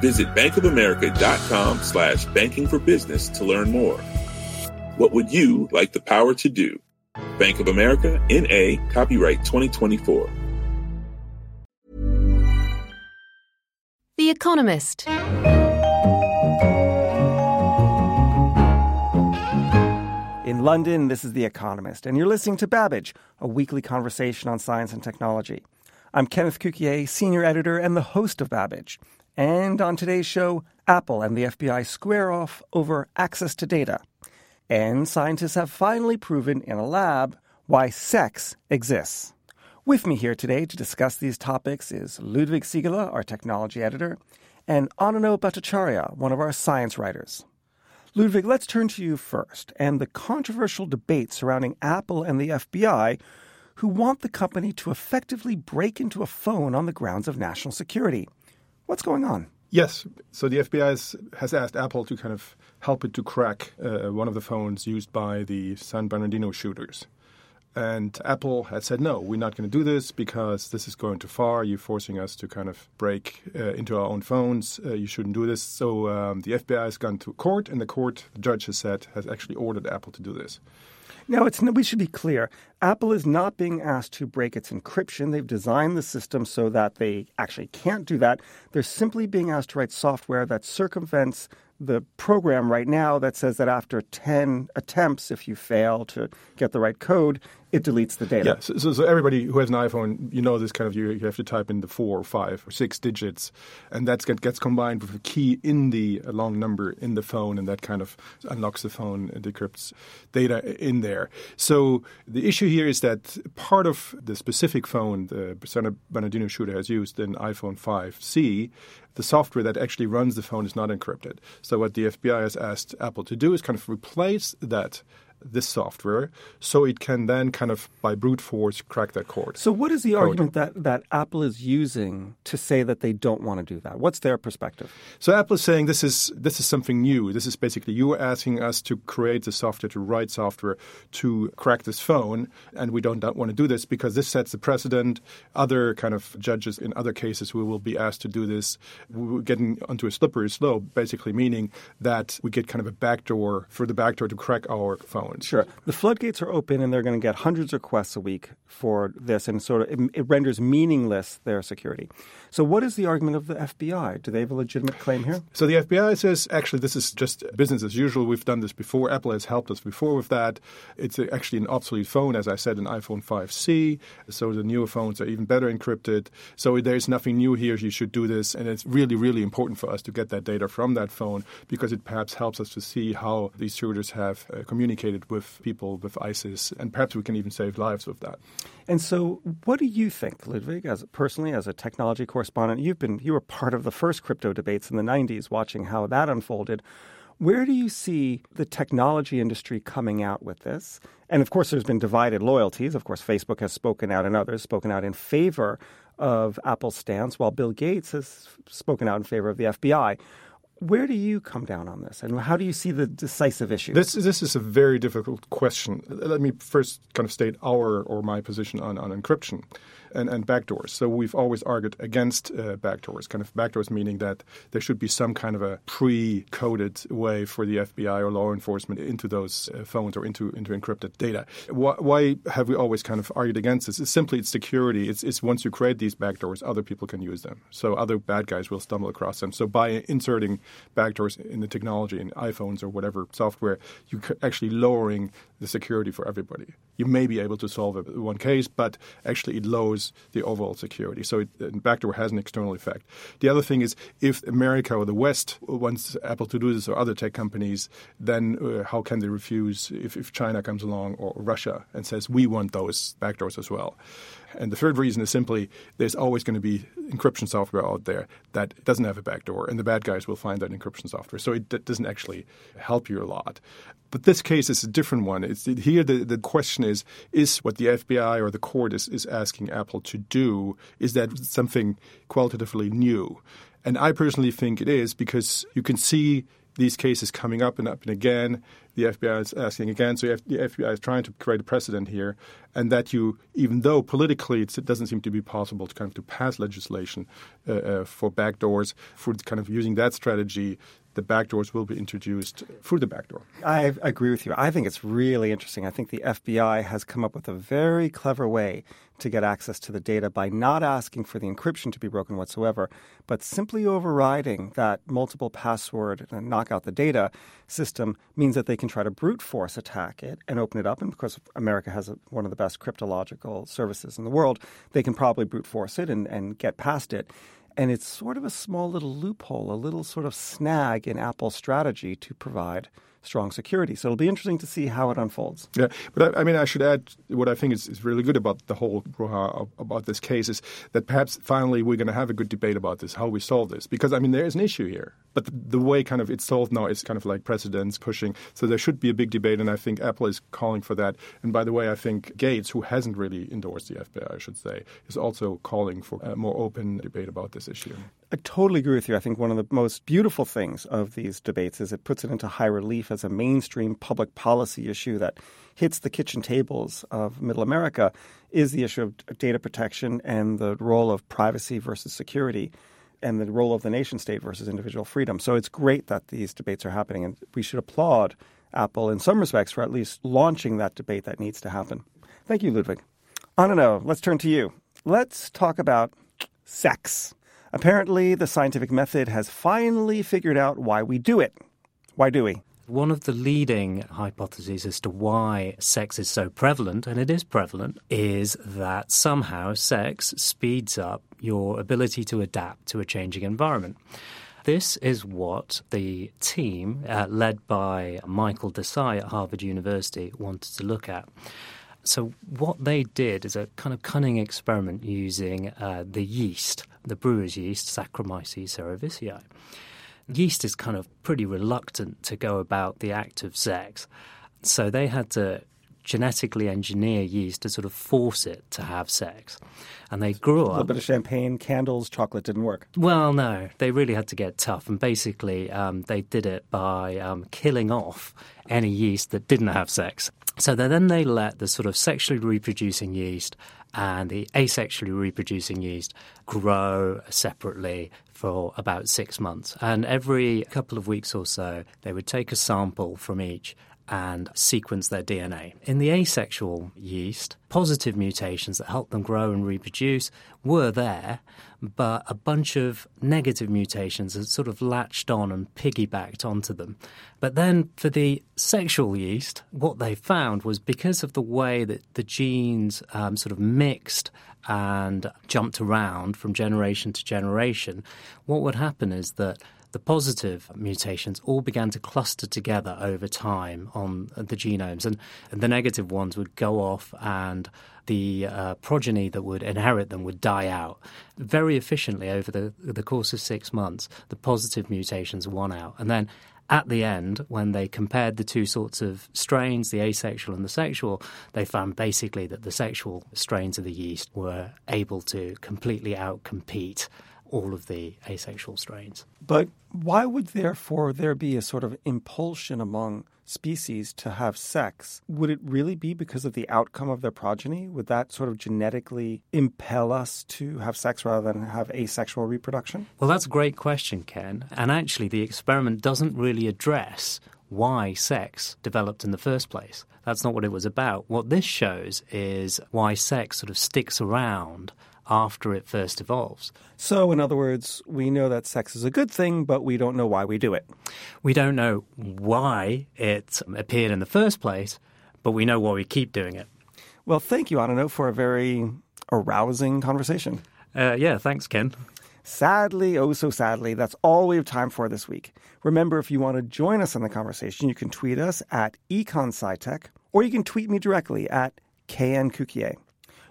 Visit bankofamerica.com slash banking for business to learn more. What would you like the power to do? Bank of America, N.A., copyright 2024. The Economist. In London, this is The Economist, and you're listening to Babbage, a weekly conversation on science and technology. I'm Kenneth Cukier, senior editor and the host of Babbage. And on today's show, Apple and the FBI square off over access to data. And scientists have finally proven in a lab why sex exists. With me here today to discuss these topics is Ludwig Siegele, our technology editor, and Ananyo Bhattacharya, one of our science writers. Ludwig, let's turn to you first and the controversial debate surrounding Apple and the FBI, who want the company to effectively break into a phone on the grounds of national security. What's going on? Yes. So the FBI has, has asked Apple to kind of help it to crack uh, one of the phones used by the San Bernardino shooters. And Apple had said, no, we're not going to do this because this is going too far. You're forcing us to kind of break uh, into our own phones. Uh, you shouldn't do this. So um, the FBI has gone to court, and the court, the judge has said, has actually ordered Apple to do this. Now, it's we should be clear. Apple is not being asked to break its encryption. They've designed the system so that they actually can't do that. They're simply being asked to write software that circumvents the program right now that says that after 10 attempts, if you fail to get the right code, it deletes the data. Yeah, so, so, so, everybody who has an iPhone, you know this kind of, you, you, have to type in the four or five or six digits, and that get, gets combined with a key in the long number in the phone, and that kind of unlocks the phone and decrypts data in there. So the issue here is that part of the specific phone the San Bernardino shooter has used, an iPhone 5C, the software that actually runs the phone is not encrypted. So what the FBI has asked Apple to do is kind of replace that this software so it can then kind of by brute force crack that code. So what is the code. argument that, that Apple is using to say that they don't want to do that? What's their perspective? So Apple is saying this is this is something new. This is basically you are asking us to create the software, to write software to crack this phone, and we don't, don't want to do this because this sets the precedent. Other kind of judges in other cases we will be asked to do this. We're getting onto a slippery slope, basically meaning that we get kind of a backdoor for the backdoor to crack our phone. Sure. The floodgates are open and they're going to get hundreds of requests a week for this, and sort of it, it renders meaningless their security. So, what is the argument of the FBI? Do they have a legitimate claim here? So, the FBI says actually this is just business as usual. We've done this before. Apple has helped us before with that. It's actually an obsolete phone, as I said, an iPhone 5C. So, the newer phones are even better encrypted. So, there's nothing new here. You should do this. And it's really, really important for us to get that data from that phone because it perhaps helps us to see how these shooters have uh, communicated with people with ISIS. And perhaps we can even save lives with that. And so, what do you think, Ludwig, as personally as a technology correspondent? You've been you were part of the first crypto debates in the '90s, watching how that unfolded. Where do you see the technology industry coming out with this? And of course, there's been divided loyalties. Of course, Facebook has spoken out, and others spoken out in favor of Apple's stance, while Bill Gates has spoken out in favor of the FBI. Where do you come down on this, and how do you see the decisive issue? This this is a very difficult question. Let me first kind of state our or my position on, on encryption and, and backdoors. So we've always argued against uh, backdoors. Kind of backdoors meaning that there should be some kind of a pre-coded way for the FBI or law enforcement into those uh, phones or into into encrypted data. Why, why, have we always kind of argued against this? It's simply it's security. It's, it's once you create these backdoors, other people can use them. So other bad guys will stumble across them. So by inserting backdoors in the technology in iPhones or whatever software, you're actually lowering the security for everybody. You may be able to solve one case, but actually it lowers the overall security. So it, backdoor has an external effect. The other thing is if America or the West wants Apple to do this or other tech companies, then uh, how can they refuse if, if China comes along or Russia and says we want those backdoors as well? And the third reason is simply there's always going to be encryption software out there that doesn't have a backdoor, and the bad guys will find that encryption software. So it d- doesn't actually help you a lot. But this case is a different one. It's, here, the, the question is is what the FBI or the court is, is asking Apple to do, is that something qualitatively new? And I personally think it is because you can see these cases coming up and up and again. The FBI is asking again. So the FBI is trying to create a precedent here, and that you, even though politically it doesn't seem to be possible to kind of to pass legislation uh, uh, for backdoors, for kind of using that strategy, the backdoors will be introduced through the backdoor. I agree with you. I think it's really interesting. I think the FBI has come up with a very clever way to get access to the data by not asking for the encryption to be broken whatsoever, but simply overriding that multiple password and knock out the data system means that they can try to brute force attack it and open it up. And because America has a, one of the best cryptological services in the world, they can probably brute force it and, and get past it. And it's sort of a small little loophole, a little sort of snag in Apple's strategy to provide strong security. So it'll be interesting to see how it unfolds. Yeah, but I, I mean, I should add what I think is, is really good about the whole about this case is that perhaps finally we're going to have a good debate about this, how we solve this, because I mean there is an issue here, but the, the way kind of it's solved now is kind of like precedents pushing. So there should be a big debate, and I think Apple is calling for that. And by the way, I think Gates, who hasn't really endorsed the FBI, I should say, is also calling for a more open debate about this issue. I totally agree with you. I think one of the most beautiful things of these debates is it puts it into high relief as a mainstream public policy issue that hits the kitchen tables of middle America is the issue of data protection and the role of privacy versus security and the role of the nation state versus individual freedom. So it's great that these debates are happening and we should applaud Apple in some respects for at least launching that debate that needs to happen. Thank you, Ludwig. Ananyo, let's turn to you. Let's talk about sex. Apparently, the scientific method has finally figured out why we do it. Why do we? One of the leading hypotheses as to why sex is so prevalent, and it is prevalent, is that somehow sex speeds up your ability to adapt to a changing environment. This is what the team, uh, led by Michael Desai at Harvard University, wanted to look at. So, what they did is a kind of cunning experiment using uh, the yeast, the brewer's yeast, Saccharomyces cerevisiae. Yeast is kind of pretty reluctant to go about the act of sex. So, they had to genetically engineer yeast to sort of force it to have sex. And they grew up. A little bit of champagne, candles, chocolate didn't work. Well, no. They really had to get tough. And basically, um, they did it by um, killing off any yeast that didn't have sex. So then they let the sort of sexually reproducing yeast and the asexually reproducing yeast grow separately for about six months. And every couple of weeks or so, they would take a sample from each and sequence their DNA. In the asexual yeast, positive mutations that help them grow and reproduce were there, but a bunch of negative mutations had sort of latched on and piggybacked onto them. But then for the sexual yeast, what they found was because of the way that the genes um, sort of mixed and jumped around from generation to generation, what would happen is that the positive mutations all began to cluster together over time on the genomes, and, and the negative ones would go off and the uh, progeny that would inherit them would die out. Very efficiently over the, the course of six months, the positive mutations won out. And then at the end, when they compared the two sorts of strains, the asexual and the sexual, they found basically that the sexual strains of the yeast were able to completely outcompete all of the asexual strains. But why would therefore there be a sort of impulsion among species to have sex? Would it really be because of the outcome of their progeny? Would that sort of genetically impel us to have sex rather than have asexual reproduction? Well, that's a great question, Ken. And actually, the experiment doesn't really address why sex developed in the first place. That's not what it was about. What this shows is why sex sort of sticks around after it first evolves. So, in other words, we know that sex is a good thing, but we don't know why we do it. We don't know why it appeared in the first place, but we know why we keep doing it. Well, thank you, Ananyo, for a very arousing conversation. Uh, yeah, thanks, Ken. Sadly, oh so sadly, that's all we have time for this week. Remember, if you want to join us in the conversation, you can tweet us at EconSciTech, or you can tweet me directly at KNCukier.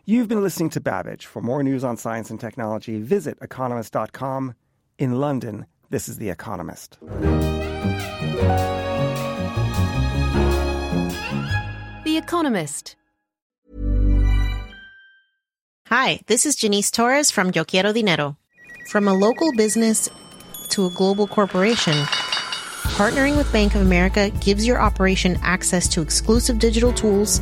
You've been listening to Babbage. For more news on science and technology, visit economist.com. In London, this is The Economist. The Economist. Hi, this is Janice Torres from Yo Quiero Dinero. From a local business to a global corporation, partnering with Bank of America gives your operation access to exclusive digital tools,